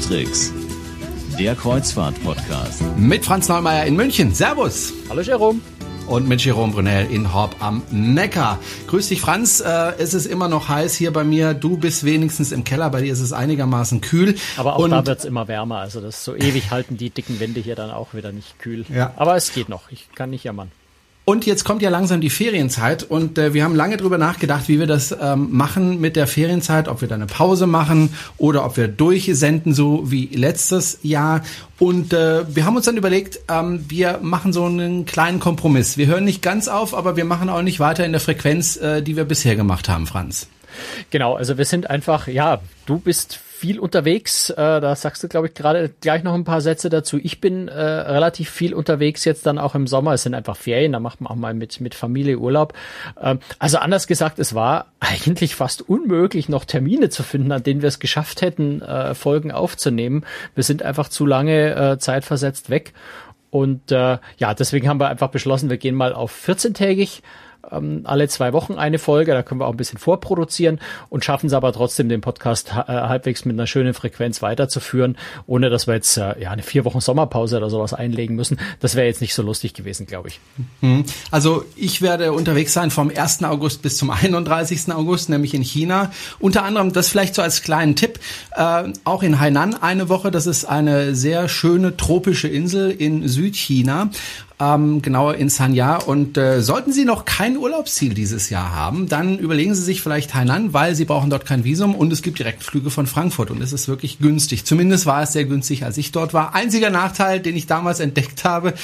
Cruise der Kreuzfahrt-Podcast. Mit Franz Neumeier in München. Servus. Hallo Jerome. Und mit Jerome Brunel in Horb am Neckar. Grüß dich, Franz. Äh, es ist immer noch heiß hier bei mir. Du bist wenigstens im Keller. Bei dir ist es einigermaßen kühl. Aber auch Und da wird's immer wärmer. Also das so ewig halten die dicken Wände hier dann auch wieder nicht kühl. Ja. Aber es geht noch. Ich kann nicht jammern. Und jetzt kommt ja langsam die Ferienzeit und äh, wir haben lange drüber nachgedacht, wie wir das ähm, machen mit der Ferienzeit, ob wir da eine Pause machen oder ob wir durchsenden, so wie letztes Jahr. Und äh, wir haben uns dann überlegt, ähm, wir machen so einen kleinen Kompromiss. Wir hören nicht ganz auf, aber wir machen auch nicht weiter in der Frequenz, äh, die wir bisher gemacht haben, Franz. Genau, also wir sind einfach, ja, du bist viel unterwegs. Äh, da sagst du, glaube ich, gerade gleich noch ein paar Sätze dazu. Ich bin äh, relativ viel unterwegs jetzt dann auch im Sommer. Es sind einfach Ferien, da macht man auch mal mit, mit Familie Urlaub. Ähm, also anders gesagt, es war eigentlich fast unmöglich, noch Termine zu finden, an denen wir es geschafft hätten, äh, Folgen aufzunehmen. Wir sind einfach zu lange äh, zeitversetzt weg. Und äh, ja, deswegen haben wir einfach beschlossen, wir gehen mal auf 14-tägig ähm, alle zwei Wochen eine Folge. Da können wir auch ein bisschen vorproduzieren und schaffen es aber trotzdem, den Podcast äh, halbwegs mit einer schönen Frequenz weiterzuführen, ohne dass wir jetzt äh, ja eine vier Wochen Sommerpause oder sowas einlegen müssen. Das wäre jetzt nicht so lustig gewesen, glaube ich. Mhm. Also ich werde unterwegs sein vom 1. August bis zum 31. August, nämlich in China. Unter anderem, das vielleicht so als kleinen Tipp, äh, auch in Hainan eine Woche. Das ist eine sehr schöne tropische Insel in Südchina ähm, genauer in Sanya. Und äh, sollten Sie noch kein Urlaubsziel dieses Jahr haben, dann überlegen Sie sich vielleicht Hainan, weil Sie brauchen dort kein Visum und es gibt Direktflüge von Frankfurt und es ist wirklich günstig. Zumindest war es sehr günstig, als ich dort war. Einziger Nachteil, den ich damals entdeckt habe,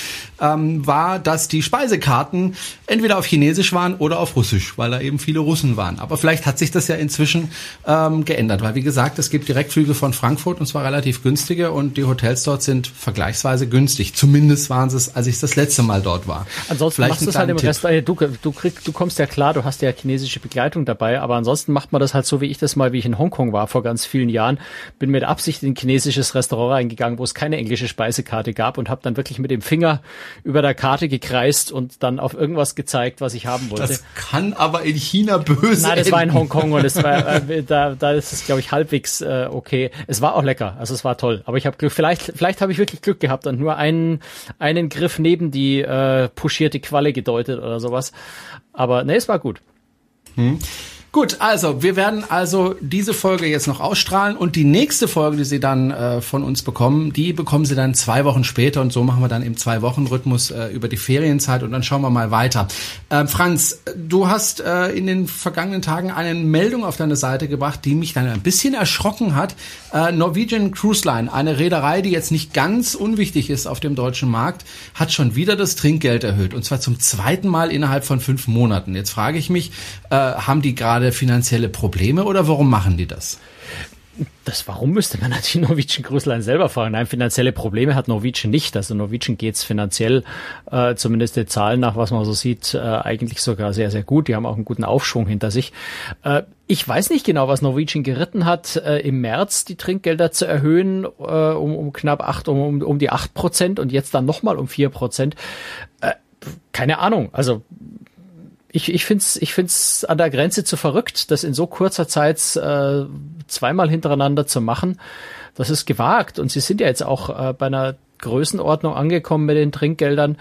ähm, war, dass die Speisekarten entweder auf Chinesisch waren oder auf Russisch, weil da eben viele Russen waren. Aber vielleicht hat sich das ja inzwischen ähm, geändert, weil wie gesagt, es gibt Direktflüge von Frankfurt und zwar relativ günstige und die Hotels dort sind vergleichsweise günstig. Zumindest waren sie es, als ich das letzte letzte Mal dort war. Ansonsten Vielleicht machst du es halt im Tipp. Rest, du, du, krieg, du kommst ja klar, du hast ja chinesische Begleitung dabei, aber ansonsten macht man das halt so, wie ich das mal, wie ich in Hongkong war vor ganz vielen Jahren, bin mit Absicht in ein chinesisches Restaurant reingegangen, wo es keine englische Speisekarte gab und habe dann wirklich mit dem Finger über der Karte gekreist und dann auf irgendwas gezeigt, was ich haben wollte. Das kann aber in China böse Nein, das enden. war in Hongkong und es war, äh, da, da ist es, glaube ich, halbwegs äh, okay. Es war auch lecker, also es war toll, aber ich habe Glück, vielleicht, vielleicht habe ich wirklich Glück gehabt und nur einen, einen Griff neben die äh, puschierte Qualle gedeutet oder sowas. Aber ne, es war gut. Hm. Gut, also wir werden also diese Folge jetzt noch ausstrahlen und die nächste Folge, die Sie dann äh, von uns bekommen, die bekommen Sie dann zwei Wochen später und so machen wir dann im zwei Wochen Rhythmus äh, über die Ferienzeit und dann schauen wir mal weiter. Äh, Franz, du hast äh, in den vergangenen Tagen eine Meldung auf deine Seite gebracht, die mich dann ein bisschen erschrocken hat. Äh, Norwegian Cruise Line, eine Reederei, die jetzt nicht ganz unwichtig ist auf dem deutschen Markt, hat schon wieder das Trinkgeld erhöht und zwar zum zweiten Mal innerhalb von fünf Monaten. Jetzt frage ich mich, äh, haben die gerade gerade finanzielle Probleme oder warum machen die das? Das warum müsste man natürlich Norwegian Cruise Line selber fragen. Nein, finanzielle Probleme hat Norwegian nicht. Also Norwegian geht's finanziell, äh, zumindest die Zahlen nach, was man so sieht, äh, eigentlich sogar sehr, sehr gut. Die haben auch einen guten Aufschwung hinter sich. Äh, ich weiß nicht genau, was Norwegian geritten hat, äh, im März die Trinkgelder zu erhöhen äh, um, um knapp acht, um, um, die acht Prozent und jetzt dann nochmal um vier Prozent. Äh, keine Ahnung. Also ich, ich finde es ich find's an der Grenze zu verrückt, das in so kurzer Zeit äh, zweimal hintereinander zu machen. Das ist gewagt. Und sie sind ja jetzt auch äh, bei einer Größenordnung angekommen mit den Trinkgeldern,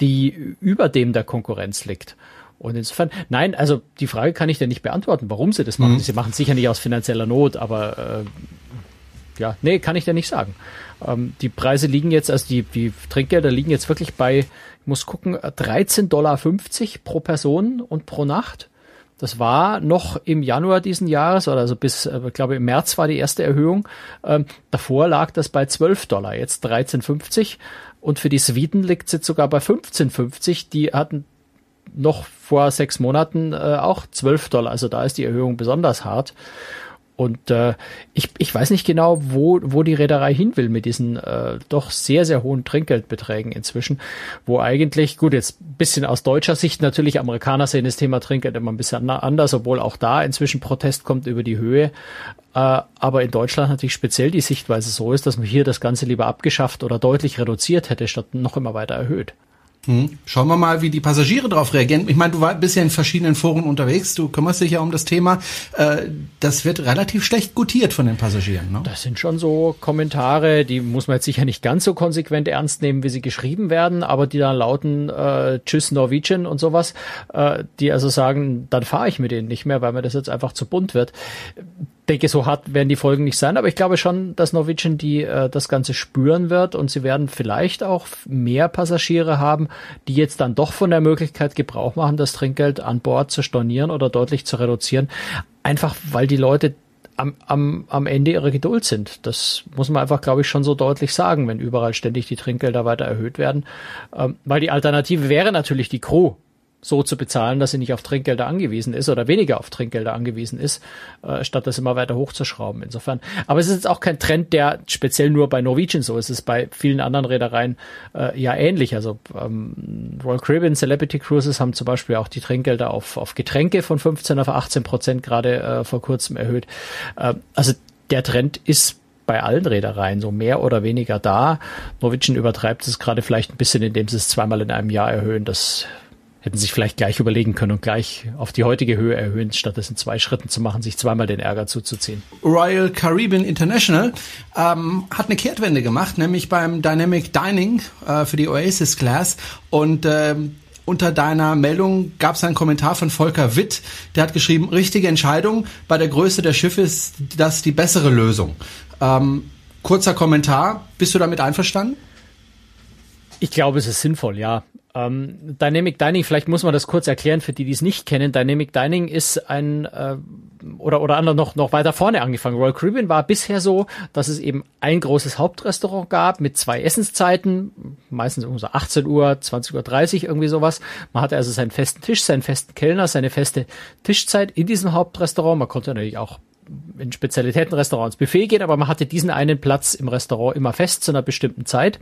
die über dem der Konkurrenz liegt. Und insofern, nein, also die Frage kann ich dir nicht beantworten, warum sie das machen. Mhm. Sie machen es sicher nicht aus finanzieller Not, aber äh, ja, nee, kann ich dir nicht sagen. Ähm, die Preise liegen jetzt, also die, die Trinkgelder liegen jetzt wirklich bei muss gucken, 13,50 Dollar pro Person und pro Nacht. Das war noch im Januar diesen Jahres, oder also bis, äh, ich glaube, im März war die erste Erhöhung. Ähm, davor lag das bei 12 Dollar, jetzt 13,50. Und für die Suiten liegt es jetzt sogar bei 15,50. Die hatten noch vor sechs Monaten äh, auch 12 Dollar. Also da ist die Erhöhung besonders hart. Und äh, ich, ich weiß nicht genau, wo, wo die Reederei hin will mit diesen äh, doch sehr, sehr hohen Trinkgeldbeträgen inzwischen, wo eigentlich, gut, jetzt bisschen aus deutscher Sicht natürlich, Amerikaner sehen das Thema Trinkgeld immer ein bisschen anders, obwohl auch da inzwischen Protest kommt über die Höhe. Äh, aber in Deutschland natürlich speziell die Sichtweise so ist, dass man hier das Ganze lieber abgeschafft oder deutlich reduziert hätte, statt noch immer weiter erhöht. Hm. Schauen wir mal, wie die Passagiere darauf reagieren. Ich meine, du war, bist ja in verschiedenen Foren unterwegs, du kümmerst dich ja um das Thema. Äh, das wird relativ schlecht gutiert von den Passagieren. Ne? Das sind schon so Kommentare, die muss man jetzt sicher nicht ganz so konsequent ernst nehmen, wie sie geschrieben werden, aber die dann lauten äh, Tschüss Norwegian und sowas, äh, die also sagen, dann fahre ich mit denen nicht mehr, weil mir das jetzt einfach zu bunt wird denke, so hart werden die Folgen nicht sein, aber ich glaube schon, dass Norwegian die äh, das Ganze spüren wird und sie werden vielleicht auch mehr Passagiere haben, die jetzt dann doch von der Möglichkeit Gebrauch machen, das Trinkgeld an Bord zu stornieren oder deutlich zu reduzieren, einfach weil die Leute am, am, am Ende ihrer Geduld sind. Das muss man einfach, glaube ich, schon so deutlich sagen, wenn überall ständig die Trinkgelder weiter erhöht werden. Ähm, weil die Alternative wäre natürlich die Crew, so zu bezahlen, dass sie nicht auf Trinkgelder angewiesen ist oder weniger auf Trinkgelder angewiesen ist, äh, statt das immer weiter hochzuschrauben. Insofern. Aber es ist jetzt auch kein Trend, der speziell nur bei Norwegian so ist. Es ist bei vielen anderen Reedereien äh, ja ähnlich. Also ähm, Royal Caribbean Celebrity Cruises haben zum Beispiel auch die Trinkgelder auf, auf Getränke von 15 auf 18 Prozent gerade äh, vor kurzem erhöht. Äh, also der Trend ist bei allen Reedereien so mehr oder weniger da. Norwegian übertreibt es gerade vielleicht ein bisschen, indem sie es zweimal in einem Jahr erhöhen. Das hätten sich vielleicht gleich überlegen können und gleich auf die heutige Höhe erhöhen, statt es in zwei Schritten zu machen, sich zweimal den Ärger zuzuziehen. Royal Caribbean International ähm, hat eine Kehrtwende gemacht, nämlich beim Dynamic Dining äh, für die Oasis Class und ähm, unter deiner Meldung gab es einen Kommentar von Volker Witt, der hat geschrieben, richtige Entscheidung, bei der Größe der Schiffe ist das die bessere Lösung. Ähm, kurzer Kommentar, bist du damit einverstanden? Ich glaube, es ist sinnvoll, ja. Ähm, Dynamic Dining, vielleicht muss man das kurz erklären für die, die es nicht kennen. Dynamic Dining ist ein äh, oder oder andere noch noch weiter vorne angefangen. Royal Caribbean war bisher so, dass es eben ein großes Hauptrestaurant gab mit zwei Essenszeiten, meistens um so 18 Uhr, 20 Uhr 30 irgendwie sowas. Man hatte also seinen festen Tisch, seinen festen Kellner, seine feste Tischzeit in diesem Hauptrestaurant. Man konnte natürlich auch in Spezialitätenrestaurants Buffet gehen, aber man hatte diesen einen Platz im Restaurant immer fest zu einer bestimmten Zeit.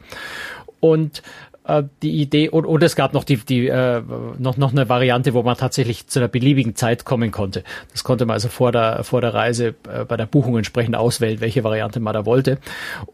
Und äh, die Idee und, und es gab noch die, die äh, noch noch eine Variante, wo man tatsächlich zu einer beliebigen Zeit kommen konnte. Das konnte man also vor der vor der Reise äh, bei der Buchung entsprechend auswählen, welche Variante man da wollte.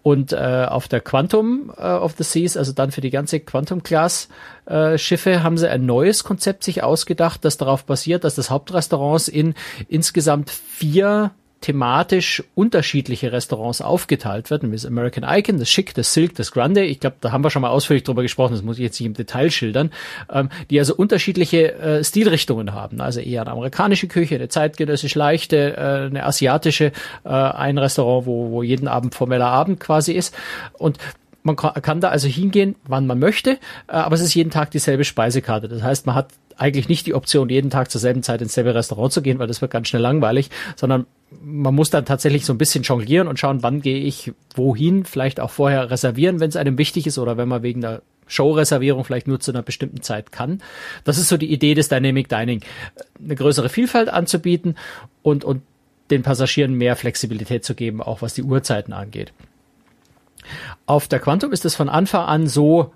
Und äh, auf der Quantum äh, of the Seas, also dann für die ganze Quantum Class äh, Schiffe, haben sie ein neues Konzept sich ausgedacht, das darauf basiert, dass das Hauptrestaurants in insgesamt vier thematisch unterschiedliche Restaurants aufgeteilt wird, nämlich das American Icon, das Chic, das Silk, das Grande. Ich glaube, da haben wir schon mal ausführlich drüber gesprochen, das muss ich jetzt nicht im Detail schildern, ähm, die also unterschiedliche äh, Stilrichtungen haben. Also eher eine amerikanische Küche, eine zeitgenössisch leichte, äh, eine asiatische, äh, ein Restaurant, wo, wo jeden Abend formeller Abend quasi ist. Und man kann da also hingehen, wann man möchte, äh, aber es ist jeden Tag dieselbe Speisekarte. Das heißt, man hat eigentlich nicht die Option, jeden Tag zur selben Zeit ins selbe Restaurant zu gehen, weil das wird ganz schnell langweilig, sondern man muss dann tatsächlich so ein bisschen jonglieren und schauen, wann gehe ich wohin, vielleicht auch vorher reservieren, wenn es einem wichtig ist oder wenn man wegen der Showreservierung vielleicht nur zu einer bestimmten Zeit kann. Das ist so die Idee des Dynamic Dining, eine größere Vielfalt anzubieten und, und den Passagieren mehr Flexibilität zu geben, auch was die Uhrzeiten angeht. Auf der Quantum ist es von Anfang an so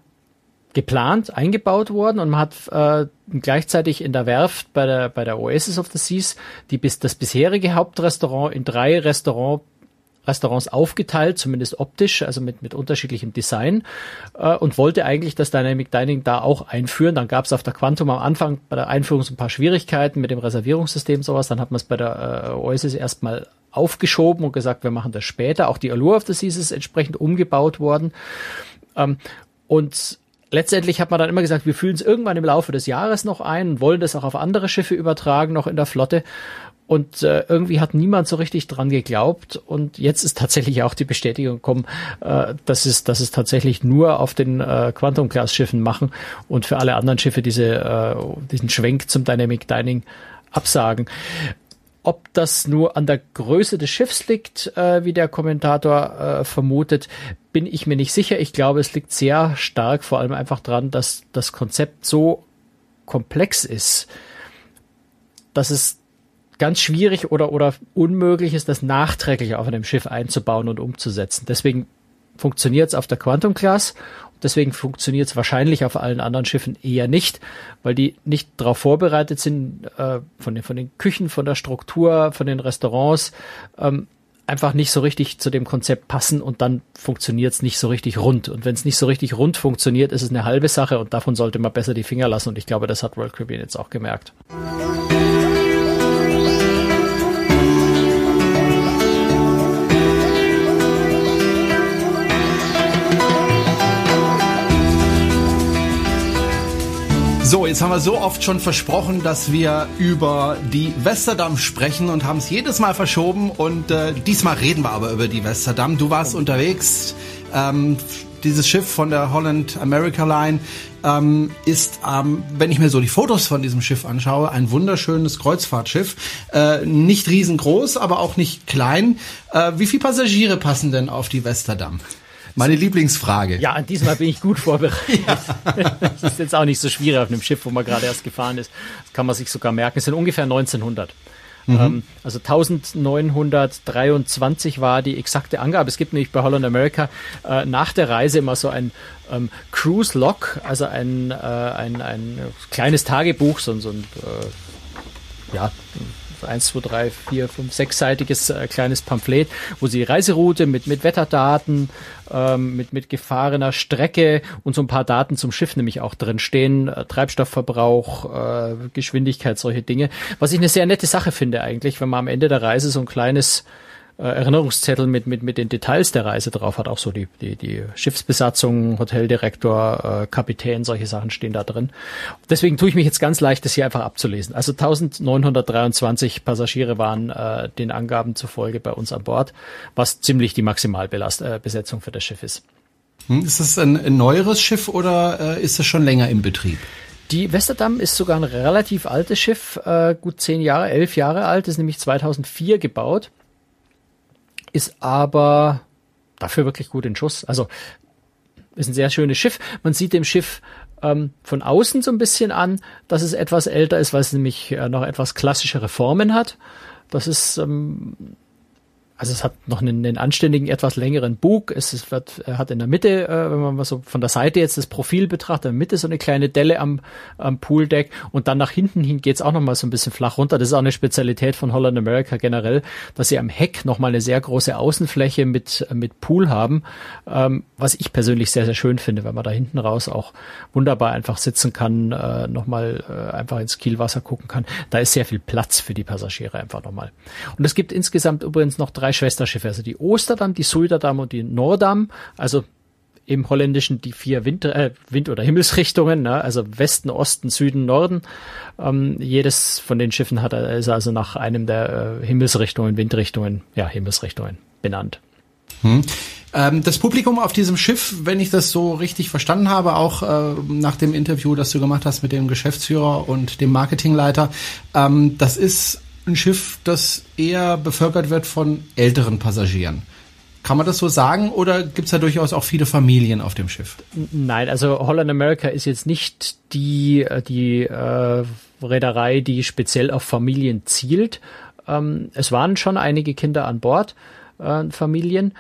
geplant, eingebaut worden und man hat äh, gleichzeitig in der Werft bei der, bei der Oasis of the Seas die, bis, das bisherige Hauptrestaurant in drei Restaurant, Restaurants aufgeteilt, zumindest optisch, also mit, mit unterschiedlichem Design äh, und wollte eigentlich das Dynamic Dining da auch einführen. Dann gab es auf der Quantum am Anfang bei der Einführung so ein paar Schwierigkeiten mit dem Reservierungssystem sowas. Dann hat man es bei der äh, Oasis erstmal aufgeschoben und gesagt, wir machen das später. Auch die Allure of the Seas ist entsprechend umgebaut worden. Ähm, und letztendlich hat man dann immer gesagt, wir fühlen es irgendwann im Laufe des Jahres noch ein wollen das auch auf andere Schiffe übertragen, noch in der Flotte. Und äh, irgendwie hat niemand so richtig dran geglaubt. Und jetzt ist tatsächlich auch die Bestätigung gekommen, äh, dass, es, dass es tatsächlich nur auf den äh, Quantum-Class-Schiffen machen und für alle anderen Schiffe diese, äh, diesen Schwenk zum Dynamic Dining absagen. Ob das nur an der Größe des Schiffs liegt, äh, wie der Kommentator äh, vermutet, bin ich mir nicht sicher. Ich glaube, es liegt sehr stark vor allem einfach dran, dass das Konzept so komplex ist, dass es ganz schwierig oder, oder unmöglich ist, das nachträglich auf einem Schiff einzubauen und umzusetzen. Deswegen funktioniert es auf der Quantum Class Deswegen funktioniert es wahrscheinlich auf allen anderen Schiffen eher nicht, weil die nicht darauf vorbereitet sind, äh, von, den, von den Küchen, von der Struktur, von den Restaurants, ähm, einfach nicht so richtig zu dem Konzept passen und dann funktioniert es nicht so richtig rund. Und wenn es nicht so richtig rund funktioniert, ist es eine halbe Sache und davon sollte man besser die Finger lassen. Und ich glaube, das hat World Caribbean jetzt auch gemerkt. So, jetzt haben wir so oft schon versprochen, dass wir über die Westerdam sprechen und haben es jedes Mal verschoben. Und äh, diesmal reden wir aber über die Westerdam. Du warst unterwegs. Ähm, dieses Schiff von der Holland America Line ähm, ist, ähm, wenn ich mir so die Fotos von diesem Schiff anschaue, ein wunderschönes Kreuzfahrtschiff. Äh, nicht riesengroß, aber auch nicht klein. Äh, wie viele Passagiere passen denn auf die Westerdam? Meine Lieblingsfrage. Ja, diesmal bin ich gut vorbereitet. Ja. Das ist jetzt auch nicht so schwierig auf einem Schiff, wo man gerade erst gefahren ist. Das kann man sich sogar merken. Es sind ungefähr 1900. Mhm. Ähm, also 1923 war die exakte Angabe. Es gibt nämlich bei Holland America äh, nach der Reise immer so ein ähm, Cruise Log, also ein, äh, ein, ein kleines Tagebuch, so, so ein äh, ja, 1, 2, 3, 4, 5, 6-seitiges äh, kleines Pamphlet, wo sie Reiseroute mit, mit Wetterdaten, ähm, mit, mit gefahrener Strecke und so ein paar Daten zum Schiff nämlich auch drin stehen, äh, Treibstoffverbrauch, äh, Geschwindigkeit, solche Dinge. Was ich eine sehr nette Sache finde eigentlich, wenn man am Ende der Reise so ein kleines Erinnerungszettel mit, mit, mit den Details der Reise drauf hat. Auch so die, die, die Schiffsbesatzung, Hoteldirektor, äh, Kapitän, solche Sachen stehen da drin. Deswegen tue ich mich jetzt ganz leicht, das hier einfach abzulesen. Also 1923 Passagiere waren äh, den Angaben zufolge bei uns an Bord, was ziemlich die Maximalbesetzung äh, für das Schiff ist. Hm, ist das ein, ein neueres Schiff oder äh, ist es schon länger im Betrieb? Die Westerdam ist sogar ein relativ altes Schiff, äh, gut zehn Jahre, elf Jahre alt, ist nämlich 2004 gebaut ist aber dafür wirklich gut in Schuss. Also ist ein sehr schönes Schiff. Man sieht dem Schiff ähm, von außen so ein bisschen an, dass es etwas älter ist, weil es nämlich äh, noch etwas klassischere Formen hat. Das ist ähm, also es hat noch einen, einen anständigen, etwas längeren Bug. Es ist, wird, hat in der Mitte, äh, wenn man mal so von der Seite jetzt das Profil betrachtet, in der Mitte so eine kleine Delle am, am Pooldeck und dann nach hinten hin geht's auch noch mal so ein bisschen flach runter. Das ist auch eine Spezialität von Holland America generell, dass sie am Heck noch mal eine sehr große Außenfläche mit, mit Pool haben, ähm, was ich persönlich sehr, sehr schön finde, weil man da hinten raus auch wunderbar einfach sitzen kann, äh, noch mal äh, einfach ins Kielwasser gucken kann. Da ist sehr viel Platz für die Passagiere einfach noch mal. Und es gibt insgesamt übrigens noch drei drei Schwesterschiffe, also die Osterdam, die Suiderdam und die Nordam, also im Holländischen die vier Wind, äh, Wind- oder Himmelsrichtungen, ne? also Westen, Osten, Süden, Norden. Ähm, jedes von den Schiffen hat ist also nach einem der äh, Himmelsrichtungen, Windrichtungen, ja, Himmelsrichtungen benannt. Hm. Ähm, das Publikum auf diesem Schiff, wenn ich das so richtig verstanden habe, auch äh, nach dem Interview, das du gemacht hast mit dem Geschäftsführer und dem Marketingleiter, ähm, das ist ein Schiff, das eher bevölkert wird von älteren Passagieren. Kann man das so sagen oder gibt es da durchaus auch viele Familien auf dem Schiff? Nein, also Holland America ist jetzt nicht die, äh, die äh, Reederei, die speziell auf Familien zielt. Ähm, es waren schon einige Kinder an Bord, äh, Familien,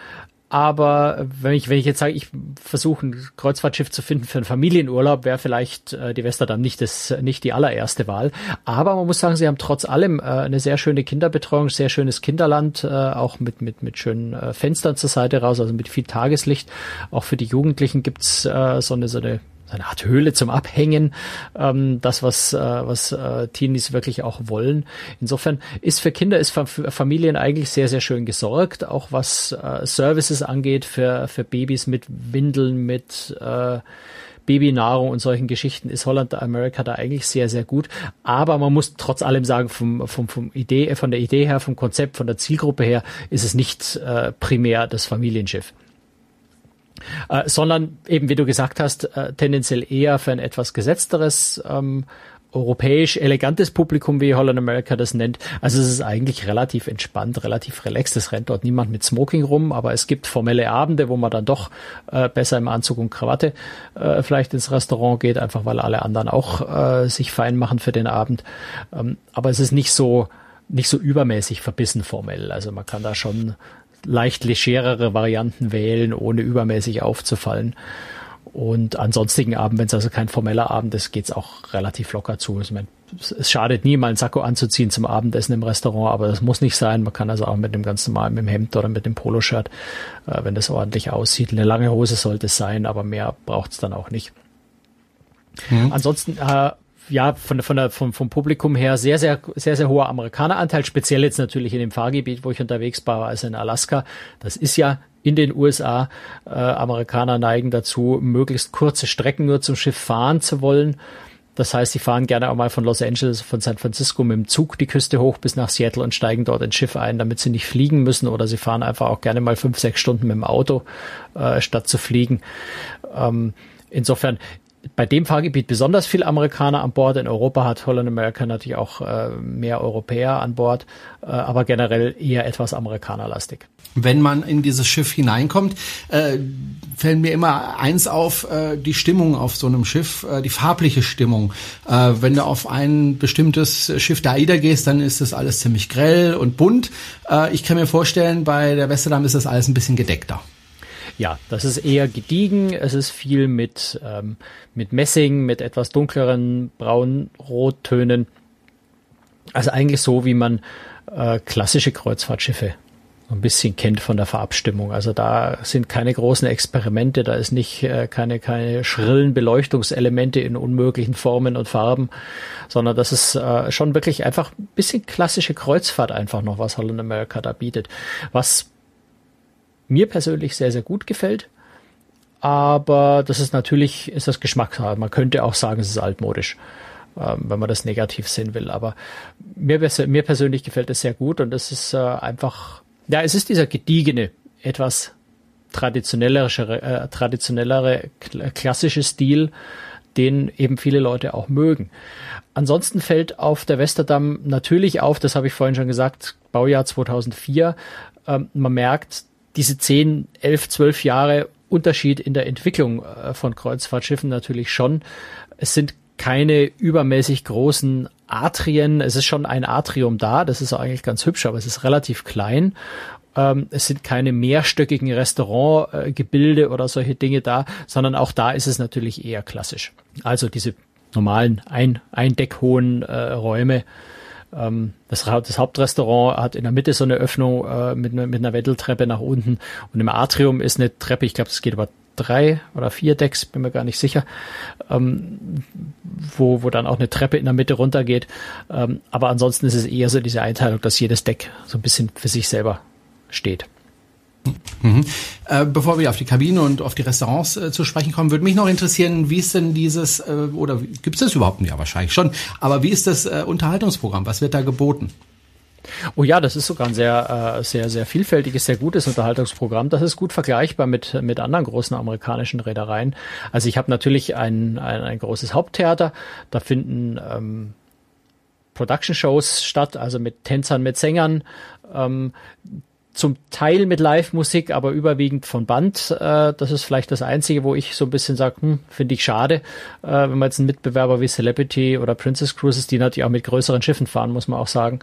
aber wenn ich, wenn ich jetzt sage, ich versuche ein Kreuzfahrtschiff zu finden für einen Familienurlaub, wäre vielleicht äh, die Westerdam nicht das, nicht die allererste Wahl. Aber man muss sagen, sie haben trotz allem äh, eine sehr schöne Kinderbetreuung, sehr schönes Kinderland, äh, auch mit, mit, mit schönen äh, Fenstern zur Seite raus, also mit viel Tageslicht. Auch für die Jugendlichen gibt's äh, so eine, so eine eine Art Höhle zum Abhängen, ähm, das, was, äh, was äh, Teenies wirklich auch wollen. Insofern ist für Kinder, ist für Familien eigentlich sehr, sehr schön gesorgt, auch was äh, Services angeht für, für Babys mit Windeln, mit äh, Babynahrung und solchen Geschichten ist Holland America da eigentlich sehr, sehr gut. Aber man muss trotz allem sagen, vom, vom, vom Idee, von der Idee her, vom Konzept, von der Zielgruppe her, ist es nicht äh, primär das Familienschiff äh, sondern eben, wie du gesagt hast, äh, tendenziell eher für ein etwas gesetzteres, ähm, europäisch elegantes Publikum, wie Holland America das nennt. Also es ist eigentlich relativ entspannt, relativ relaxed. Es rennt dort niemand mit Smoking rum, aber es gibt formelle Abende, wo man dann doch äh, besser im Anzug und Krawatte äh, vielleicht ins Restaurant geht, einfach weil alle anderen auch äh, sich fein machen für den Abend. Ähm, aber es ist nicht so nicht so übermäßig verbissen formell. Also man kann da schon leicht legerere Varianten wählen, ohne übermäßig aufzufallen. Und an sonstigen Abend, wenn es also kein formeller Abend ist, geht's auch relativ locker zu. Also mein es schadet nie, mal einen Sakko anzuziehen zum Abendessen im Restaurant, aber das muss nicht sein. Man kann also auch mit dem ganz normalen, mit dem Hemd oder mit dem Poloshirt, äh, wenn das ordentlich aussieht. Eine lange Hose sollte es sein, aber mehr braucht es dann auch nicht. Mhm. Ansonsten, äh, ja, von, von der, vom, vom Publikum her sehr, sehr, sehr, sehr hoher Amerikaneranteil, speziell jetzt natürlich in dem Fahrgebiet, wo ich unterwegs war, also in Alaska. Das ist ja in den USA. Äh, Amerikaner neigen dazu, möglichst kurze Strecken nur zum Schiff fahren zu wollen. Das heißt, sie fahren gerne auch mal von Los Angeles, von San Francisco mit dem Zug die Küste hoch bis nach Seattle und steigen dort ins Schiff ein, damit sie nicht fliegen müssen. Oder sie fahren einfach auch gerne mal fünf, sechs Stunden mit dem Auto, äh, statt zu fliegen. Ähm, insofern bei dem Fahrgebiet besonders viel Amerikaner an Bord. In Europa hat Holland America natürlich auch äh, mehr Europäer an Bord, äh, aber generell eher etwas amerikanerlastig. Wenn man in dieses Schiff hineinkommt, äh, fällt mir immer eins auf, äh, die Stimmung auf so einem Schiff, äh, die farbliche Stimmung. Äh, wenn du auf ein bestimmtes Schiff der AIDA gehst, dann ist das alles ziemlich grell und bunt. Äh, ich kann mir vorstellen, bei der Westerdam ist das alles ein bisschen gedeckter. Ja, das ist eher gediegen. Es ist viel mit, ähm, mit Messing, mit etwas dunkleren braun-rottönen. Also eigentlich so, wie man äh, klassische Kreuzfahrtschiffe ein bisschen kennt von der Farbstimmung. Also da sind keine großen Experimente, da ist nicht äh, keine keine schrillen Beleuchtungselemente in unmöglichen Formen und Farben, sondern das ist äh, schon wirklich einfach ein bisschen klassische Kreuzfahrt einfach noch, was Holland America da bietet. Was mir persönlich sehr, sehr gut gefällt. Aber das ist natürlich, ist das Geschmackssache. Man könnte auch sagen, es ist altmodisch, ähm, wenn man das negativ sehen will. Aber mir, mir persönlich gefällt es sehr gut und es ist äh, einfach, ja, es ist dieser gediegene, etwas traditionellere, äh, traditionellere, klassische Stil, den eben viele Leute auch mögen. Ansonsten fällt auf der Westerdamm natürlich auf, das habe ich vorhin schon gesagt, Baujahr 2004. Ähm, man merkt, diese 10, 11, 12 Jahre Unterschied in der Entwicklung äh, von Kreuzfahrtschiffen natürlich schon. Es sind keine übermäßig großen Atrien. Es ist schon ein Atrium da, das ist eigentlich ganz hübsch, aber es ist relativ klein. Ähm, es sind keine mehrstöckigen Restaurantgebilde oder solche Dinge da, sondern auch da ist es natürlich eher klassisch. Also diese normalen ein, eindeckhohen äh, Räume ähm, das, das, Hauptrestaurant hat in der Mitte so eine Öffnung äh, mit, mit einer Wendeltreppe nach unten und im Atrium ist eine Treppe, ich glaube, es geht über drei oder vier Decks, bin mir gar nicht sicher, ähm, wo, wo dann auch eine Treppe in der Mitte runtergeht. Ähm, aber ansonsten ist es eher so diese Einteilung, dass jedes Deck so ein bisschen für sich selber steht. Mhm. Äh, bevor wir auf die Kabine und auf die Restaurants äh, zu sprechen kommen, würde mich noch interessieren, wie ist denn dieses, äh, oder gibt es das überhaupt? Ja, wahrscheinlich schon. Aber wie ist das äh, Unterhaltungsprogramm? Was wird da geboten? Oh ja, das ist sogar ein sehr, äh, sehr, sehr vielfältiges, sehr gutes Unterhaltungsprogramm. Das ist gut vergleichbar mit, mit anderen großen amerikanischen Reedereien. Also ich habe natürlich ein, ein, ein großes Haupttheater. Da finden ähm, Production-Shows statt, also mit Tänzern, mit Sängern. Ähm, zum Teil mit Live-Musik, aber überwiegend von Band. Äh, das ist vielleicht das Einzige, wo ich so ein bisschen sage, hm, finde ich schade, äh, wenn man jetzt einen Mitbewerber wie Celebrity oder Princess Cruises, die natürlich auch mit größeren Schiffen fahren, muss man auch sagen,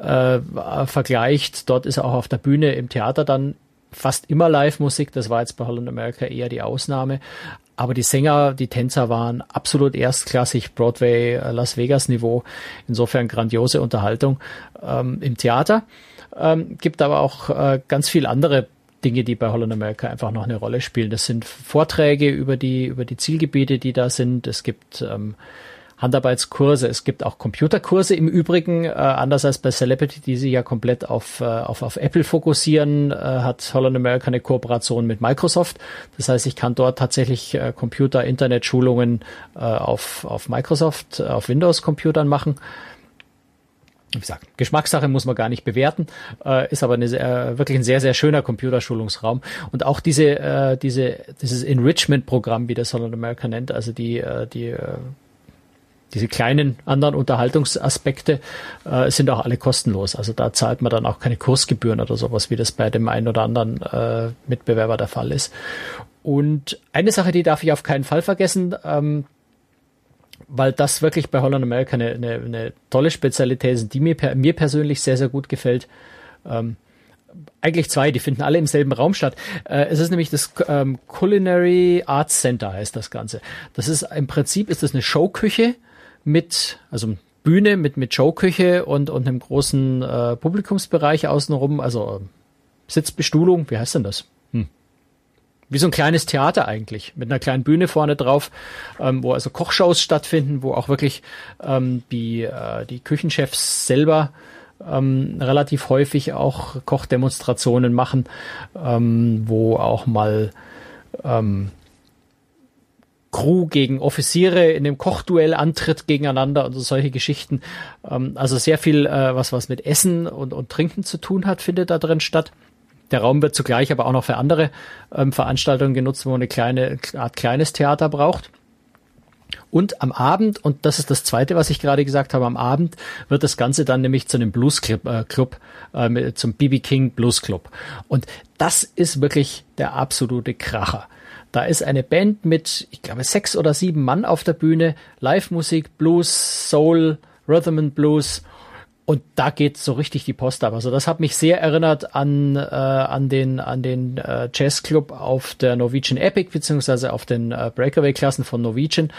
äh, vergleicht. Dort ist auch auf der Bühne im Theater dann fast immer Live-Musik. Das war jetzt bei Holland America eher die Ausnahme. Aber die Sänger, die Tänzer waren absolut erstklassig, Broadway, äh, Las Vegas Niveau. Insofern grandiose Unterhaltung ähm, im Theater. Ähm, gibt aber auch äh, ganz viel andere Dinge, die bei Holland America einfach noch eine Rolle spielen. Das sind Vorträge über die, über die Zielgebiete, die da sind. Es gibt ähm, Handarbeitskurse, es gibt auch Computerkurse im Übrigen, äh, anders als bei Celebrity, die sich ja komplett auf, äh, auf, auf Apple fokussieren, äh, hat Holland America eine Kooperation mit Microsoft. Das heißt, ich kann dort tatsächlich äh, Computer, Internet-Schulungen äh, auf, auf Microsoft, äh, auf Windows-Computern machen wie gesagt, Geschmackssache muss man gar nicht bewerten, äh, ist aber eine sehr, wirklich ein sehr, sehr schöner Computerschulungsraum. Und auch diese, äh, diese, dieses Enrichment-Programm, wie das Holland America nennt, also die, äh, die, äh, diese kleinen anderen Unterhaltungsaspekte äh, sind auch alle kostenlos. Also da zahlt man dann auch keine Kursgebühren oder sowas, wie das bei dem einen oder anderen äh, Mitbewerber der Fall ist. Und eine Sache, die darf ich auf keinen Fall vergessen, ähm, weil das wirklich bei Holland America eine, eine, eine tolle Spezialität ist, die mir, mir persönlich sehr, sehr gut gefällt. Ähm, eigentlich zwei, die finden alle im selben Raum statt. Äh, es ist nämlich das ähm, Culinary Arts Center heißt das Ganze. Das ist im Prinzip ist das eine Showküche mit, also Bühne mit, mit Showküche und, und einem großen äh, Publikumsbereich außenrum, also Sitzbestuhlung, wie heißt denn das? Hm. Wie so ein kleines Theater eigentlich, mit einer kleinen Bühne vorne drauf, ähm, wo also Kochshows stattfinden, wo auch wirklich ähm, die, äh, die Küchenchefs selber ähm, relativ häufig auch Kochdemonstrationen machen, ähm, wo auch mal ähm, Crew gegen Offiziere in dem Kochduell antritt gegeneinander und so solche Geschichten. Ähm, also sehr viel, äh, was was mit Essen und, und Trinken zu tun hat, findet da drin statt. Der Raum wird zugleich aber auch noch für andere ähm, Veranstaltungen genutzt, wo man eine kleine Art kleines Theater braucht. Und am Abend, und das ist das Zweite, was ich gerade gesagt habe, am Abend wird das Ganze dann nämlich zu einem Blues Club, äh, Club äh, zum BB King Blues Club. Und das ist wirklich der absolute Kracher. Da ist eine Band mit, ich glaube, sechs oder sieben Mann auf der Bühne, Live-Musik, Blues, Soul, Rhythm and Blues und da geht so richtig die Post ab. Also das hat mich sehr erinnert an, äh, an den, an den äh, Jazzclub auf der Norwegian Epic, beziehungsweise auf den äh, Breakaway-Klassen von Norwegian,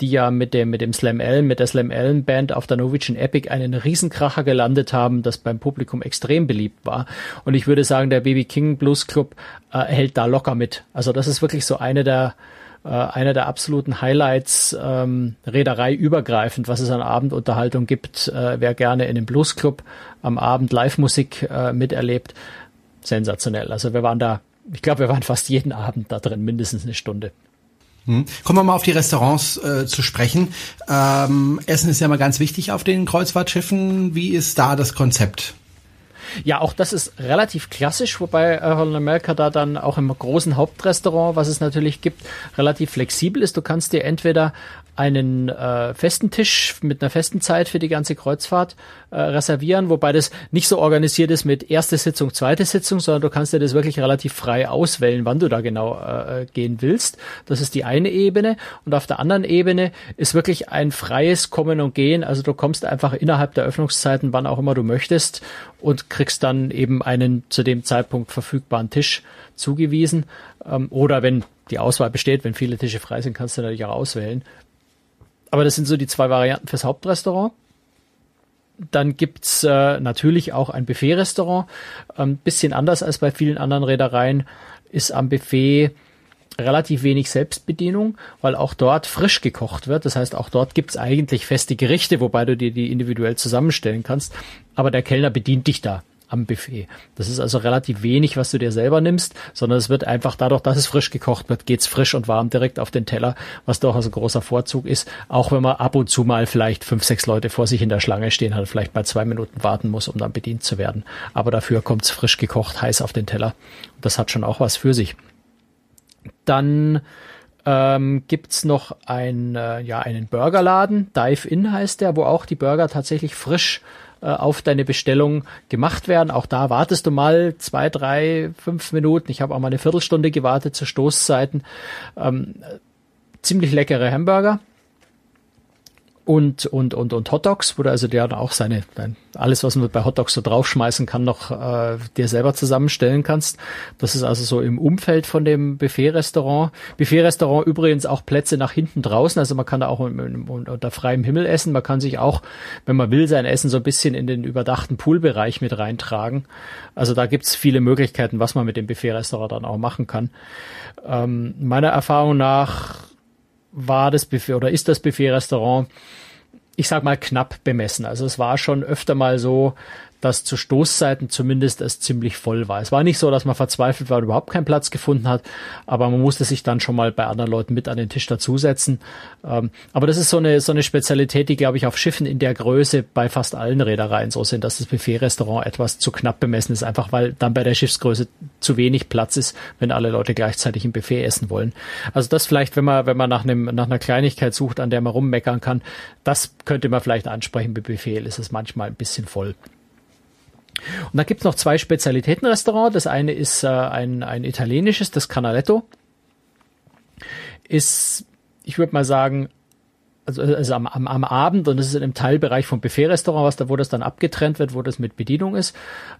die ja mit dem, mit dem Slam Allen, mit der Slam Allen Band auf der Norwegian Epic einen Riesenkracher gelandet haben, das beim Publikum extrem beliebt war. Und ich würde sagen, der Baby King Blues Club äh, hält da locker mit. Also das ist wirklich so eine der, äh, einer der absoluten Highlights ähm, Reederei übergreifend, was es an Abendunterhaltung gibt. Äh, wer gerne in dem Bluesclub am Abend Live-Musik äh, miterlebt, sensationell. Also wir waren da, ich glaube, wir waren fast jeden Abend da drin, mindestens eine Stunde. Hm. Kommen wir mal auf die Restaurants äh, zu sprechen. Ähm, Essen ist ja mal ganz wichtig auf den Kreuzfahrtschiffen. Wie ist da das Konzept? Ja, auch das ist relativ klassisch, wobei Holland America da dann auch im großen Hauptrestaurant, was es natürlich gibt, relativ flexibel ist. Du kannst dir entweder einen äh, festen Tisch mit einer festen Zeit für die ganze Kreuzfahrt äh, reservieren, wobei das nicht so organisiert ist mit erste Sitzung, zweite Sitzung, sondern du kannst dir das wirklich relativ frei auswählen, wann du da genau äh, gehen willst. Das ist die eine Ebene. Und auf der anderen Ebene ist wirklich ein freies Kommen und Gehen. Also du kommst einfach innerhalb der Öffnungszeiten, wann auch immer du möchtest und kriegst dann eben einen zu dem Zeitpunkt verfügbaren Tisch zugewiesen. Ähm, oder wenn die Auswahl besteht, wenn viele Tische frei sind, kannst du natürlich auch auswählen. Aber das sind so die zwei Varianten fürs Hauptrestaurant. Dann gibt's äh, natürlich auch ein Buffet-Restaurant. Ein ähm, bisschen anders als bei vielen anderen Reedereien ist am Buffet relativ wenig Selbstbedienung, weil auch dort frisch gekocht wird. Das heißt, auch dort gibt's eigentlich feste Gerichte, wobei du dir die individuell zusammenstellen kannst. Aber der Kellner bedient dich da am Buffet. Das ist also relativ wenig, was du dir selber nimmst, sondern es wird einfach dadurch, dass es frisch gekocht wird, geht's frisch und warm direkt auf den Teller, was doch also großer Vorzug ist. Auch wenn man ab und zu mal vielleicht fünf, sechs Leute vor sich in der Schlange stehen hat, vielleicht mal zwei Minuten warten muss, um dann bedient zu werden. Aber dafür kommt's frisch gekocht, heiß auf den Teller. Das hat schon auch was für sich. Dann ähm, gibt's noch ein, äh, ja, einen Burgerladen, Dive In heißt der, wo auch die Burger tatsächlich frisch äh, auf deine Bestellung gemacht werden. Auch da wartest du mal zwei, drei, fünf Minuten. Ich habe auch mal eine Viertelstunde gewartet zu Stoßzeiten. Ähm, ziemlich leckere Hamburger und und und und Hotdogs, wo du also der auch seine alles, was man bei Hotdogs so draufschmeißen kann, noch äh, dir selber zusammenstellen kannst. Das ist also so im Umfeld von dem Buffet-Restaurant. Buffet-Restaurant übrigens auch Plätze nach hinten draußen, also man kann da auch unter freiem Himmel essen. Man kann sich auch, wenn man will, sein Essen so ein bisschen in den überdachten Poolbereich mit reintragen. Also da gibt's viele Möglichkeiten, was man mit dem Buffet-Restaurant dann auch machen kann. Ähm, meiner Erfahrung nach war das Buffet oder ist das Buffet-Restaurant, ich sag mal, knapp bemessen. Also es war schon öfter mal so, dass zu Stoßzeiten zumindest es ziemlich voll war. Es war nicht so, dass man verzweifelt war und überhaupt keinen Platz gefunden hat, aber man musste sich dann schon mal bei anderen Leuten mit an den Tisch dazusetzen. Ähm, aber das ist so eine, so eine Spezialität, die, glaube ich, auf Schiffen in der Größe bei fast allen Reedereien so sind, dass das Buffet-Restaurant etwas zu knapp bemessen ist, einfach weil dann bei der Schiffsgröße zu wenig Platz ist, wenn alle Leute gleichzeitig im Buffet essen wollen. Also das vielleicht, wenn man, wenn man nach einem, nach einer Kleinigkeit sucht, an der man rummeckern kann, das könnte man vielleicht ansprechen. Bei Buffet ist es manchmal ein bisschen voll. Und da gibt's noch zwei Spezialitätenrestaurants. Das eine ist äh, ein, ein italienisches, das Canaletto. Ist, ich würde mal sagen, also, also am, am, am Abend, und das ist in einem Teilbereich vom Buffet-Restaurant, was da, wo das dann abgetrennt wird, wo das mit Bedienung ist.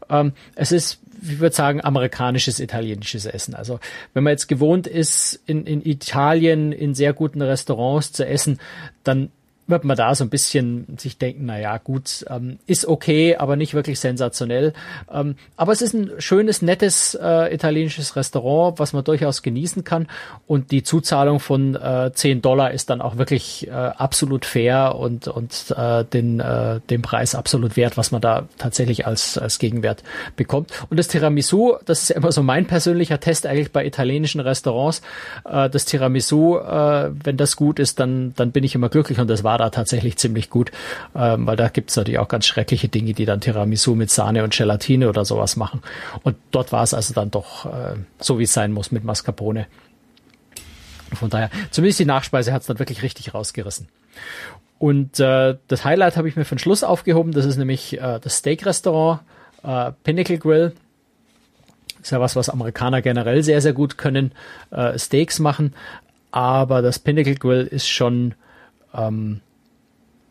Ähm, es ist, ich würde sagen, amerikanisches, italienisches Essen. Also wenn man jetzt gewohnt ist, in, in Italien in sehr guten Restaurants zu essen, dann wird man da so ein bisschen sich denken, na ja, gut, ähm, ist okay, aber nicht wirklich sensationell. Ähm, aber es ist ein schönes, nettes äh, italienisches Restaurant, was man durchaus genießen kann. Und die Zuzahlung von äh, 10 Dollar ist dann auch wirklich äh, absolut fair und, und äh, den, äh, den Preis absolut wert, was man da tatsächlich als, als Gegenwert bekommt. Und das Tiramisu, das ist immer so mein persönlicher Test eigentlich bei italienischen Restaurants. Äh, das Tiramisu, äh, wenn das gut ist, dann, dann bin ich immer glücklich und das war da tatsächlich ziemlich gut, ähm, weil da gibt es natürlich auch ganz schreckliche Dinge, die dann Tiramisu mit Sahne und Gelatine oder sowas machen. Und dort war es also dann doch äh, so, wie es sein muss mit Mascarpone. Von daher, zumindest die Nachspeise hat es dann wirklich richtig rausgerissen. Und äh, das Highlight habe ich mir für den Schluss aufgehoben. Das ist nämlich äh, das Steak-Restaurant äh, Pinnacle Grill. Ist ja was, was Amerikaner generell sehr, sehr gut können, äh, Steaks machen. Aber das Pinnacle Grill ist schon ähm,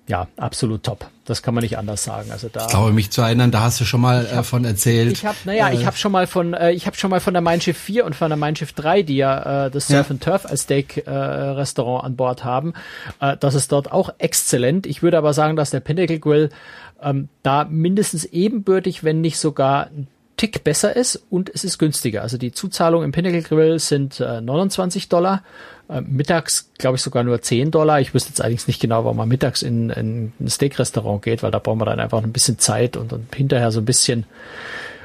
ja, absolut top. Das kann man nicht anders sagen. Also da. Ich glaube mich zu erinnern, da hast du schon mal äh, hab, von erzählt. Ich habe, naja, äh, ich habe schon mal von, äh, ich habe schon mal von der Mein Schiff 4 und von der Mein Schiff 3, die ja äh, das Surf ja. and Turf als Steak äh, Restaurant an Bord haben. Äh, das ist dort auch exzellent. Ich würde aber sagen, dass der Pinnacle Grill ähm, da mindestens ebenbürtig, wenn nicht sogar ein Tick besser ist und es ist günstiger. Also die Zuzahlung im Pinnacle Grill sind äh, 29 Dollar äh, mittags, glaube ich, sogar nur 10 Dollar. Ich wüsste jetzt eigentlich nicht genau, warum man mittags in, in ein Steak-Restaurant geht, weil da braucht man dann einfach ein bisschen Zeit und, und hinterher so ein bisschen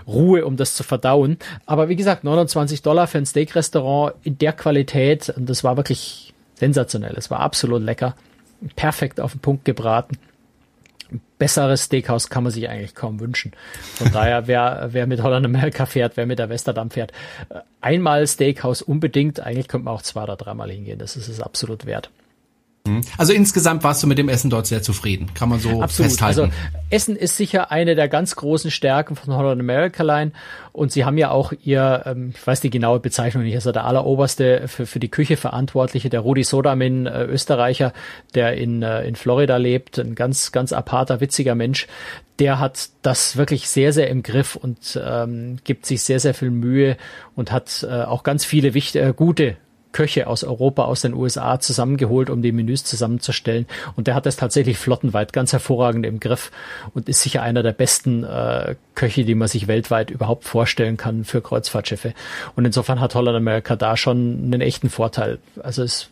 Ruhe, um das zu verdauen. Aber wie gesagt, 29 Dollar für ein Steak-Restaurant in der Qualität, und das war wirklich sensationell. Es war absolut lecker. Perfekt auf den Punkt gebraten besseres Steakhouse kann man sich eigentlich kaum wünschen. Von daher, wer, wer mit Holland America fährt, wer mit der Westerdam fährt, äh, einmal Steakhouse unbedingt. Eigentlich könnte man auch zwei oder dreimal hingehen. Das ist es absolut wert. Mhm. Also insgesamt warst du mit dem Essen dort sehr zufrieden, kann man so Absolut. festhalten. Also Essen ist sicher eine der ganz großen Stärken von Holland America Line und sie haben ja auch ihr, ähm, ich weiß die genaue Bezeichnung nicht, also der alleroberste für, für die Küche Verantwortliche, der Rudi Sodamin, äh, Österreicher, der in, äh, in Florida lebt, ein ganz, ganz aparter, witziger Mensch, der hat das wirklich sehr, sehr im Griff und ähm, gibt sich sehr, sehr viel Mühe und hat äh, auch ganz viele wichtige, äh, gute Köche aus Europa, aus den USA zusammengeholt, um die Menüs zusammenzustellen. Und der hat das tatsächlich flottenweit ganz hervorragend im Griff und ist sicher einer der besten äh, Köche, die man sich weltweit überhaupt vorstellen kann für Kreuzfahrtschiffe. Und insofern hat Holland America da schon einen echten Vorteil. Also ist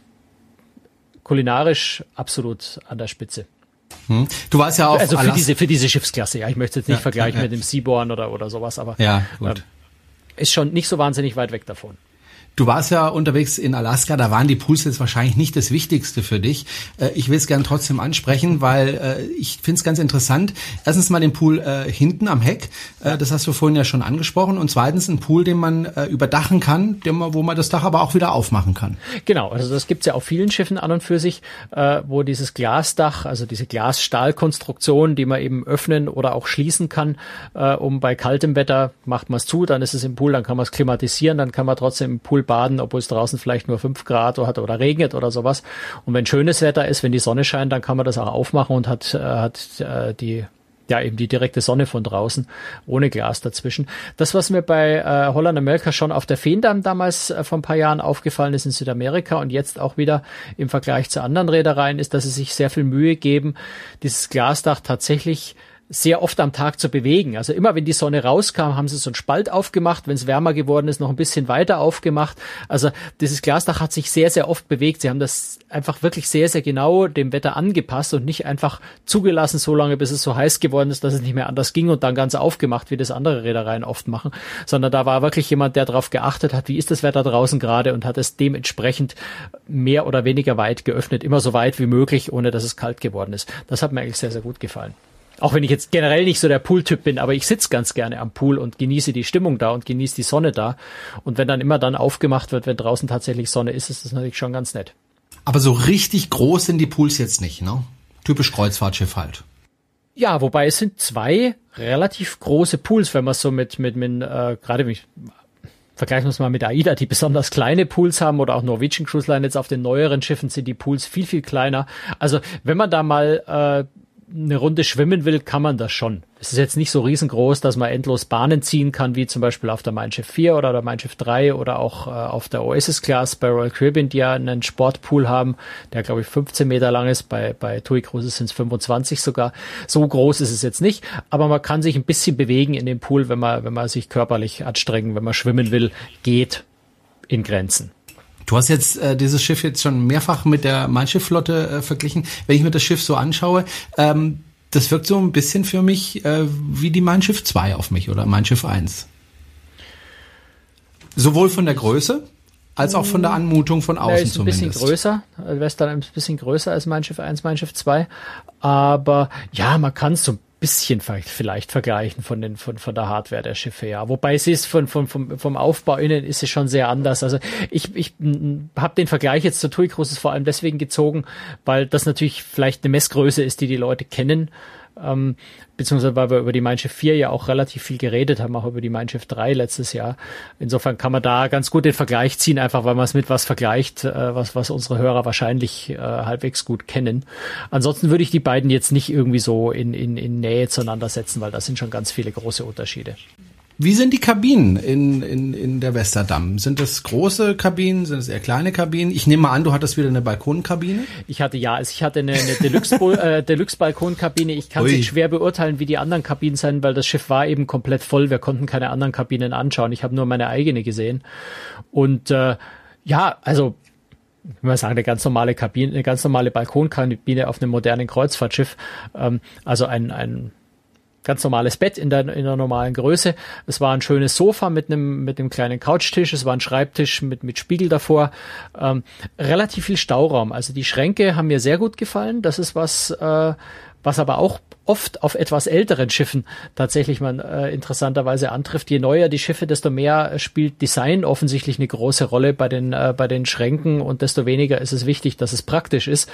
kulinarisch absolut an der Spitze. Hm. Du warst ja auch also für diese für diese Schiffsklasse. Ja, ich möchte jetzt nicht ja, vergleichen ja, ja. mit dem Seaborn oder oder sowas, aber ja, gut. Äh, ist schon nicht so wahnsinnig weit weg davon. Du warst ja unterwegs in Alaska, da waren die Pools jetzt wahrscheinlich nicht das Wichtigste für dich. Äh, ich will es gern trotzdem ansprechen, weil äh, ich finde es ganz interessant. Erstens mal den Pool äh, hinten am Heck, das hast du vorhin ja schon angesprochen. Und zweitens ein Pool, den man überdachen kann, wo man das Dach aber auch wieder aufmachen kann. Genau, also das gibt's ja auf vielen Schiffen an und für sich, wo dieses Glasdach, also diese Glasstahlkonstruktion, die man eben öffnen oder auch schließen kann, um bei kaltem Wetter macht man es zu, dann ist es im Pool, dann kann man es klimatisieren, dann kann man trotzdem im Pool baden, obwohl es draußen vielleicht nur fünf Grad hat oder regnet oder sowas. Und wenn schönes Wetter ist, wenn die Sonne scheint, dann kann man das auch aufmachen und hat, äh, hat äh, die ja, eben die direkte Sonne von draußen, ohne Glas dazwischen. Das, was mir bei äh, Holland America schon auf der Feendamm damals äh, vor ein paar Jahren aufgefallen ist in Südamerika und jetzt auch wieder im Vergleich zu anderen Reedereien, ist, dass sie sich sehr viel Mühe geben, dieses Glasdach tatsächlich sehr oft am Tag zu bewegen. Also immer wenn die Sonne rauskam, haben sie so einen Spalt aufgemacht, wenn es wärmer geworden ist, noch ein bisschen weiter aufgemacht. Also dieses Glasdach hat sich sehr, sehr oft bewegt. Sie haben das einfach wirklich sehr, sehr genau dem Wetter angepasst und nicht einfach zugelassen, so lange, bis es so heiß geworden ist, dass es nicht mehr anders ging und dann ganz aufgemacht, wie das andere Reedereien oft machen, sondern da war wirklich jemand, der darauf geachtet hat, wie ist das Wetter draußen gerade und hat es dementsprechend mehr oder weniger weit geöffnet, immer so weit wie möglich, ohne dass es kalt geworden ist. Das hat mir eigentlich sehr, sehr gut gefallen. Auch wenn ich jetzt generell nicht so der Pooltyp bin, aber ich sitze ganz gerne am Pool und genieße die Stimmung da und genieße die Sonne da. Und wenn dann immer dann aufgemacht wird, wenn draußen tatsächlich Sonne ist, ist das natürlich schon ganz nett. Aber so richtig groß sind die Pools jetzt nicht, ne? Typisch Kreuzfahrtschiff halt. Ja, wobei es sind zwei relativ große Pools, wenn man so mit, mit, mit äh, gerade mich vergleichen wir es mal mit AIDA, die besonders kleine Pools haben oder auch Norwegian Cruise Line jetzt auf den neueren Schiffen sind die Pools viel, viel kleiner. Also wenn man da mal äh, eine Runde schwimmen will, kann man das schon. Es ist jetzt nicht so riesengroß, dass man endlos Bahnen ziehen kann, wie zum Beispiel auf der Mein Schiff 4 oder der Mein Schiff 3 oder auch äh, auf der Oasis Class bei Royal Caribbean, die ja einen Sportpool haben, der glaube ich 15 Meter lang ist. Bei, bei TUI Cruises sind es 25 sogar. So groß ist es jetzt nicht, aber man kann sich ein bisschen bewegen in dem Pool, wenn man, wenn man sich körperlich anstrengen, wenn man schwimmen will, geht in Grenzen. Du hast jetzt äh, dieses Schiff jetzt schon mehrfach mit der Mein Schiff-Flotte äh, verglichen. Wenn ich mir das Schiff so anschaue, ähm, das wirkt so ein bisschen für mich äh, wie die Mein Schiff 2 auf mich oder Mein Schiff 1. Sowohl von der Größe als auch von der Anmutung von außen ja, ist ein zumindest. bisschen größer, Western ein bisschen größer als Mein Schiff 1, Mein Schiff 2, aber ja, man kann es so bisschen vielleicht vergleichen von den von von der Hardware der Schiffe ja. Wobei es ist von, von vom vom Aufbau innen ist es schon sehr anders. Also ich ich habe den Vergleich jetzt zur TUI Cruises vor allem deswegen gezogen weil das natürlich vielleicht eine Messgröße ist die die Leute kennen ähm, beziehungsweise weil wir über die Mein Schiff 4 ja auch relativ viel geredet haben, auch über die Mein Schiff 3 letztes Jahr. Insofern kann man da ganz gut den Vergleich ziehen, einfach weil man es mit was vergleicht, äh, was, was unsere Hörer wahrscheinlich äh, halbwegs gut kennen. Ansonsten würde ich die beiden jetzt nicht irgendwie so in, in, in Nähe zueinander setzen, weil da sind schon ganz viele große Unterschiede. Wie sind die Kabinen in, in, in der Westerdamm? Sind das große Kabinen? Sind es eher kleine Kabinen? Ich nehme mal an, du hattest wieder eine Balkonkabine? Ich hatte ja, also ich hatte eine, eine Deluxe, äh, Deluxe Balkonkabine. Ich kann es schwer beurteilen, wie die anderen Kabinen sind, weil das Schiff war eben komplett voll. Wir konnten keine anderen Kabinen anschauen. Ich habe nur meine eigene gesehen. Und äh, ja, also ich würde sagen, eine ganz normale Kabine, eine ganz normale Balkonkabine auf einem modernen Kreuzfahrtschiff. Ähm, also ein, ein ganz normales Bett in der, in der normalen Größe. Es war ein schönes Sofa mit einem, mit einem kleinen Couchtisch. Es war ein Schreibtisch mit, mit Spiegel davor. Ähm, relativ viel Stauraum. Also die Schränke haben mir sehr gut gefallen. Das ist was, äh, was aber auch oft auf etwas älteren Schiffen tatsächlich man äh, interessanterweise antrifft. Je neuer die Schiffe, desto mehr spielt Design offensichtlich eine große Rolle bei den äh, bei den Schränken und desto weniger ist es wichtig, dass es praktisch ist.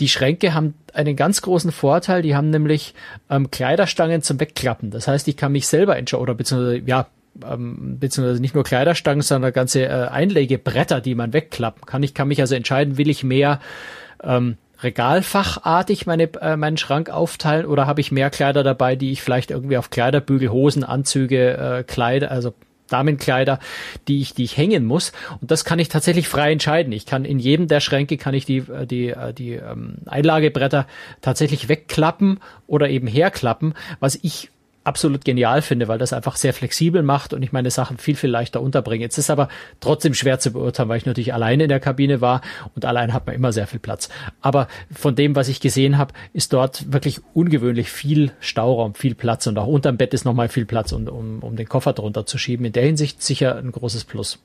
Die Schränke haben einen ganz großen Vorteil. Die haben nämlich ähm, Kleiderstangen zum Wegklappen. Das heißt, ich kann mich selber entscheiden oder beziehungsweise ja ähm, beziehungsweise nicht nur Kleiderstangen, sondern ganze äh, Einlegebretter, die man wegklappen kann. Ich kann mich also entscheiden, will ich mehr ähm, regalfachartig meine, äh, meinen Schrank aufteilen oder habe ich mehr Kleider dabei, die ich vielleicht irgendwie auf Kleiderbügel, Hosen, Anzüge, äh, Kleider, also Damenkleider, die ich, die ich hängen muss. Und das kann ich tatsächlich frei entscheiden. Ich kann in jedem der Schränke kann ich die, äh, die, äh, die ähm, Einlagebretter tatsächlich wegklappen oder eben herklappen, was ich absolut genial finde, weil das einfach sehr flexibel macht und ich meine Sachen viel, viel leichter unterbringe. Jetzt ist aber trotzdem schwer zu beurteilen, weil ich natürlich alleine in der Kabine war und allein hat man immer sehr viel Platz. Aber von dem, was ich gesehen habe, ist dort wirklich ungewöhnlich viel Stauraum, viel Platz und auch unterm Bett ist nochmal viel Platz, um, um, um den Koffer drunter zu schieben. In der Hinsicht sicher ein großes Plus.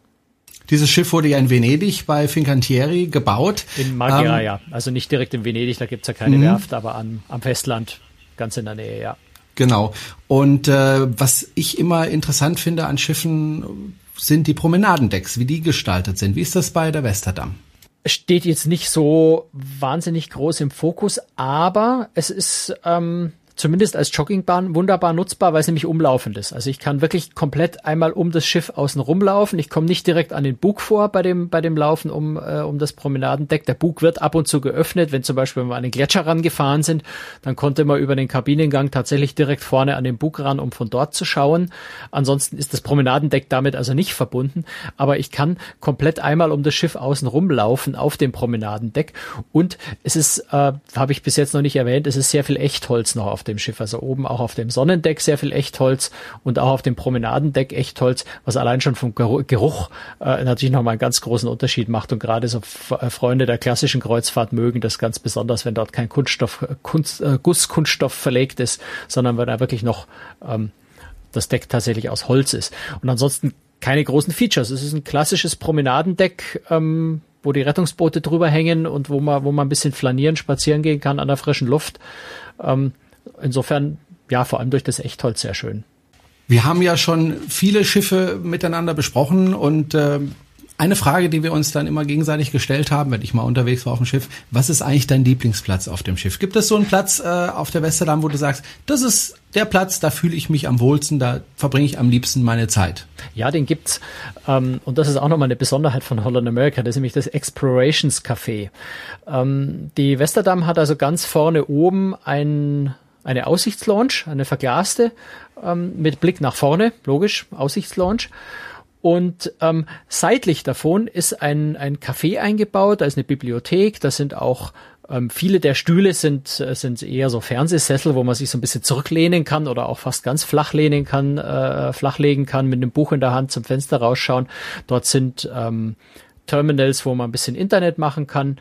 Dieses Schiff wurde ja in Venedig bei Fincantieri gebaut. In Marghera, ähm, ja. Also nicht direkt in Venedig, da gibt's ja keine mhm. Werft, aber an, am Festland, ganz in der Nähe, ja. Genau. Und äh, was ich immer interessant finde an Schiffen, sind die Promenadendecks, wie die gestaltet sind. Wie ist das bei der Westerdam? Steht jetzt nicht so wahnsinnig groß im Fokus, aber es ist ähm, zumindest als Joggingbahn wunderbar nutzbar, weil es nämlich umlaufend ist. Also ich kann wirklich komplett einmal um das Schiff außen rumlaufen. Ich komme nicht direkt an den Bug vor bei dem, bei dem Laufen um, äh, um das Promenadendeck. Der Bug wird ab und zu geöffnet. Wenn zum Beispiel wir an den Gletscher rangefahren sind, dann konnte man über den Kabinengang tatsächlich direkt vorne an den Bug ran, um von dort zu schauen. Ansonsten ist das Promenadendeck damit also nicht verbunden. Aber ich kann komplett einmal um das Schiff außen rumlaufen auf dem Promenadendeck. Und es ist, äh, habe ich bis jetzt noch nicht erwähnt, es ist sehr viel Echtholz noch auf dem Schiff. Also oben auch auf dem Sonnendeck sehr viel Echtholz und auch auf dem Promenadendeck Echtholz, was allein schon vom Geruch äh, natürlich nochmal einen ganz großen Unterschied macht. Und gerade so äh, Freunde der klassischen Kreuzfahrt mögen das ganz besonders, wenn dort kein Kunststoff, Kunst, äh, Gusskunststoff verlegt ist, sondern wenn da wirklich noch ähm, das Deck tatsächlich aus Holz ist. Und ansonsten keine großen Features. Es ist ein klassisches Promenadendeck, ähm, wo die Rettungsboote drüber hängen und wo man, wo man ein bisschen flanieren, spazieren gehen kann an der frischen Luft. Ähm, insofern, ja, vor allem durch das Echtholz sehr schön. Wir haben ja schon viele Schiffe miteinander besprochen und äh, Eine Frage, die wir uns dann immer gegenseitig gestellt haben, wenn ich mal unterwegs war auf dem Schiff, was ist eigentlich dein Lieblingsplatz auf dem Schiff? Gibt es so einen Platz äh, auf der Westerdam, wo du sagst, das ist der Platz, da fühle ich mich am wohlsten, da verbringe ich am liebsten meine Zeit? Ja, den gibt's. Ähm, und das ist auch nochmal eine Besonderheit von Holland America, das ist nämlich das Explorations Café. Ähm, die Westerdam hat also ganz vorne oben ein eine Aussichtslaunch, eine verglaste, ähm, mit Blick nach vorne, logisch, Aussichtslaunch. Und ähm, seitlich davon ist ein, ein Café eingebaut, da ist eine Bibliothek, da sind auch ähm, viele der Stühle sind, äh, sind eher so Fernsehsessel, wo man sich so ein bisschen zurücklehnen kann oder auch fast ganz flach lehnen kann, äh, flachlegen kann, mit einem Buch in der Hand zum Fenster rausschauen. Dort sind ähm, Terminals, wo man ein bisschen Internet machen kann.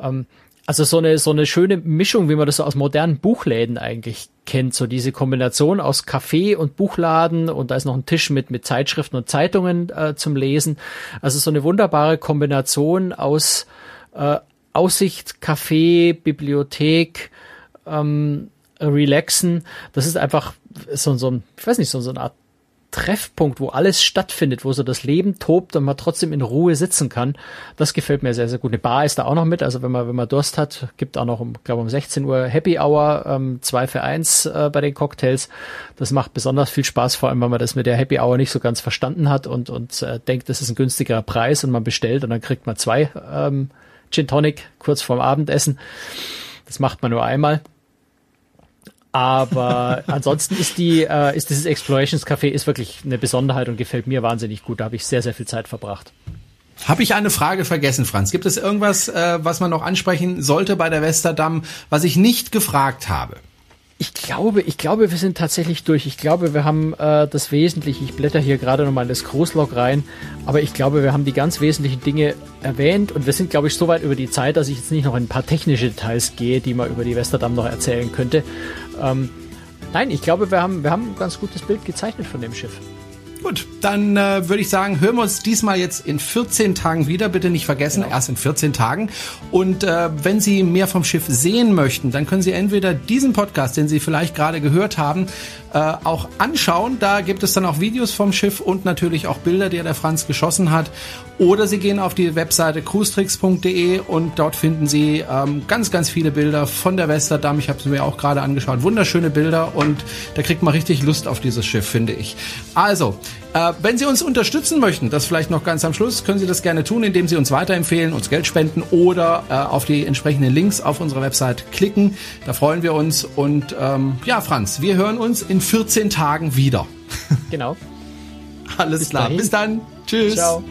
Ähm, also so eine, so eine schöne Mischung, wie man das so aus modernen Buchläden eigentlich kennt. So diese Kombination aus Café und Buchladen und da ist noch ein Tisch mit, mit Zeitschriften und Zeitungen äh, zum Lesen. Also so eine wunderbare Kombination aus äh, Aussicht, Café, Bibliothek, ähm, Relaxen. Das ist einfach so, so ein, ich weiß nicht, so, so eine Art Treffpunkt, wo alles stattfindet, wo so das Leben tobt und man trotzdem in Ruhe sitzen kann. Das gefällt mir sehr, sehr gut. Eine Bar ist da auch noch mit. Also wenn man, wenn man Durst hat, gibt auch noch um, glaube um 16 Uhr Happy Hour, ähm, zwei für eins äh, bei den Cocktails. Das macht besonders viel Spaß, vor allem, wenn man das mit der Happy Hour nicht so ganz verstanden hat und, und äh, denkt, das ist ein günstigerer Preis und man bestellt und dann kriegt man zwei ähm, Gin Tonic kurz vorm Abendessen. Das macht man nur einmal. Aber ansonsten ist die, äh, ist dieses Explorations Café ist wirklich eine Besonderheit und gefällt mir wahnsinnig gut. Da habe ich sehr, sehr viel Zeit verbracht. Habe ich eine Frage vergessen, Franz? Gibt es irgendwas, äh, was man noch ansprechen sollte bei der Westerdam, was ich nicht gefragt habe? Ich glaube, ich glaube, wir sind tatsächlich durch. Ich glaube, wir haben äh, das Wesentliche. Ich blätter hier gerade nochmal in das Großlog rein, aber ich glaube, wir haben die ganz wesentlichen Dinge erwähnt und wir sind, glaube ich, so weit über die Zeit, dass ich jetzt nicht noch in ein paar technische Details gehe, die man über die Westerdam noch erzählen könnte. Ähm, nein, ich glaube, wir haben, wir haben ein ganz gutes Bild gezeichnet von dem Schiff. Gut, dann äh, würde ich sagen, hören wir uns diesmal jetzt in 14 Tagen wieder. Bitte nicht vergessen, genau. erst in 14 Tagen. Und äh, wenn Sie mehr vom Schiff sehen möchten, dann können Sie entweder diesen Podcast, den Sie vielleicht gerade gehört haben, äh, auch anschauen. Da gibt es dann auch Videos vom Schiff und natürlich auch Bilder, die der Franz geschossen hat. Oder Sie gehen auf die Webseite cruestricks.de und dort finden Sie ähm, ganz, ganz viele Bilder von der Westerdam. Ich habe sie mir auch gerade angeschaut. Wunderschöne Bilder und da kriegt man richtig Lust auf dieses Schiff, finde ich. Also, äh, wenn Sie uns unterstützen möchten, das vielleicht noch ganz am Schluss, können Sie das gerne tun, indem Sie uns weiterempfehlen, uns Geld spenden oder äh, auf die entsprechenden Links auf unserer Website klicken. Da freuen wir uns. Und ähm, ja, Franz, wir hören uns in 14 Tagen wieder. Genau. Alles Bis klar. Dahin. Bis dann. Tschüss. Ciao.